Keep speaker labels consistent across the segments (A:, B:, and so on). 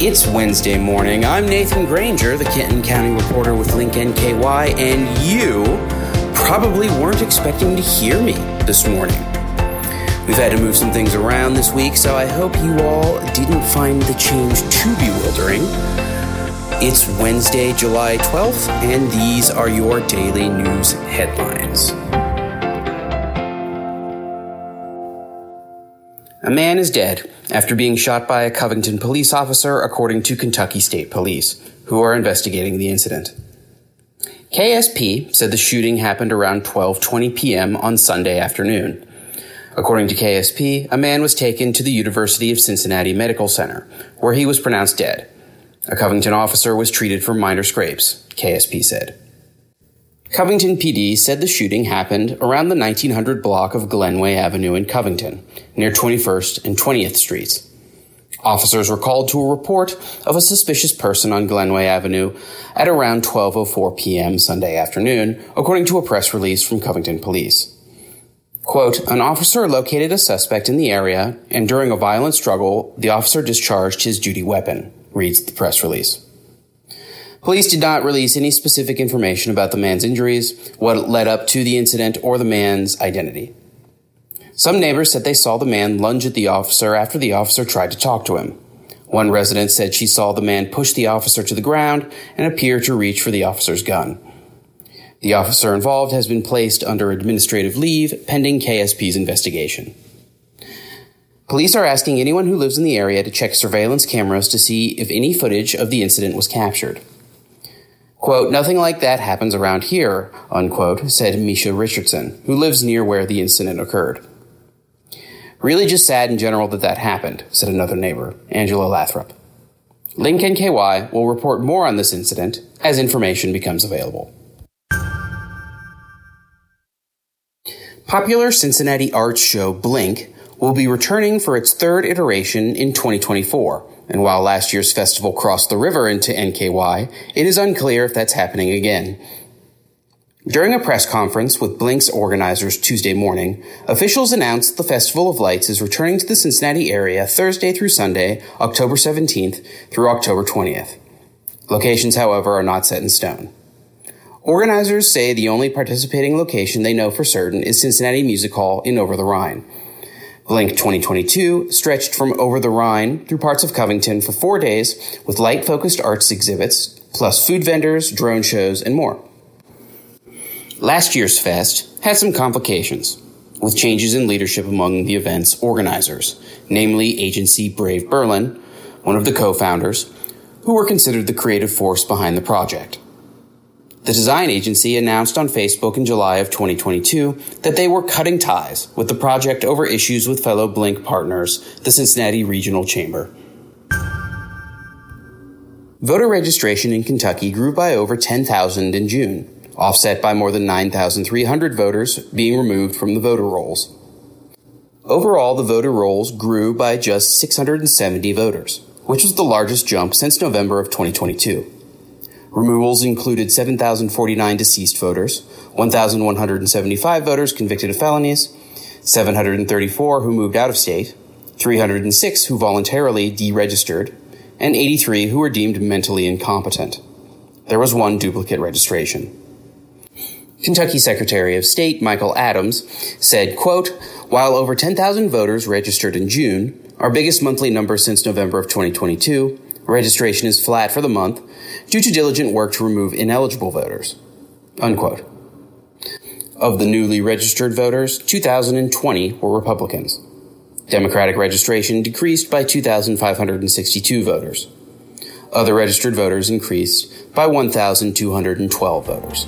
A: It's Wednesday morning. I'm Nathan Granger, the Kenton County reporter with Link NKY, and you probably weren't expecting to hear me this morning. We've had to move some things around this week, so I hope you all didn't find the change too bewildering. It's Wednesday, July 12th, and these are your daily news headlines. A man is dead after being shot by a Covington police officer, according to Kentucky State Police, who are investigating the incident. KSP said the shooting happened around 12:20 p.m. on Sunday afternoon. According to KSP, a man was taken to the University of Cincinnati Medical Center, where he was pronounced dead. A Covington officer was treated for minor scrapes, KSP said. Covington PD said the shooting happened around the 1900 block of Glenway Avenue in Covington, near 21st and 20th Streets. Officers were called to a report of a suspicious person on Glenway Avenue at around 12:04 p.m. Sunday afternoon, according to a press release from Covington Police. Quote, an officer located a suspect in the area, and during a violent struggle, the officer discharged his duty weapon, reads the press release. Police did not release any specific information about the man's injuries, what led up to the incident, or the man's identity. Some neighbors said they saw the man lunge at the officer after the officer tried to talk to him. One resident said she saw the man push the officer to the ground and appear to reach for the officer's gun. The officer involved has been placed under administrative leave pending KSP's investigation. Police are asking anyone who lives in the area to check surveillance cameras to see if any footage of the incident was captured. Quote, nothing like that happens around here, unquote, said Misha Richardson, who lives near where the incident occurred. Really just sad in general that that happened, said another neighbor, Angela Lathrop. Link NKY will report more on this incident as information becomes available. Popular Cincinnati arts show Blink will be returning for its third iteration in 2024 and while last year's festival crossed the river into NKY, it is unclear if that's happening again. During a press conference with Blink's organizers Tuesday morning, officials announced the Festival of Lights is returning to the Cincinnati area Thursday through Sunday, October 17th through October 20th. Locations, however, are not set in stone. Organizers say the only participating location they know for certain is Cincinnati Music Hall in Over the Rhine. Blink 2022 stretched from over the Rhine through parts of Covington for four days with light focused arts exhibits, plus food vendors, drone shows, and more. Last year's fest had some complications, with changes in leadership among the event's organizers, namely agency Brave Berlin, one of the co founders, who were considered the creative force behind the project. The design agency announced on Facebook in July of 2022 that they were cutting ties with the project over issues with fellow Blink partners, the Cincinnati Regional Chamber. Voter registration in Kentucky grew by over 10,000 in June, offset by more than 9,300 voters being removed from the voter rolls. Overall, the voter rolls grew by just 670 voters, which was the largest jump since November of 2022. Removals included 7,049 deceased voters, 1,175 voters convicted of felonies, 734 who moved out of state, 306 who voluntarily deregistered, and 83 who were deemed mentally incompetent. There was one duplicate registration. Kentucky Secretary of State Michael Adams said, quote, while over 10,000 voters registered in June, our biggest monthly number since November of 2022, registration is flat for the month due to diligent work to remove ineligible voters. Unquote. Of the newly registered voters, 2,020 were Republicans. Democratic registration decreased by 2,562 voters. Other registered voters increased by 1,212 voters.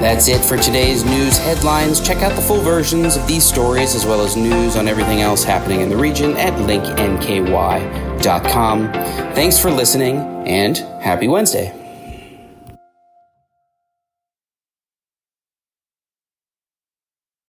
A: That's it for today's news headlines. Check out the full versions of these stories as well as news on everything else happening in the region at linknky.com. Thanks for listening and happy Wednesday.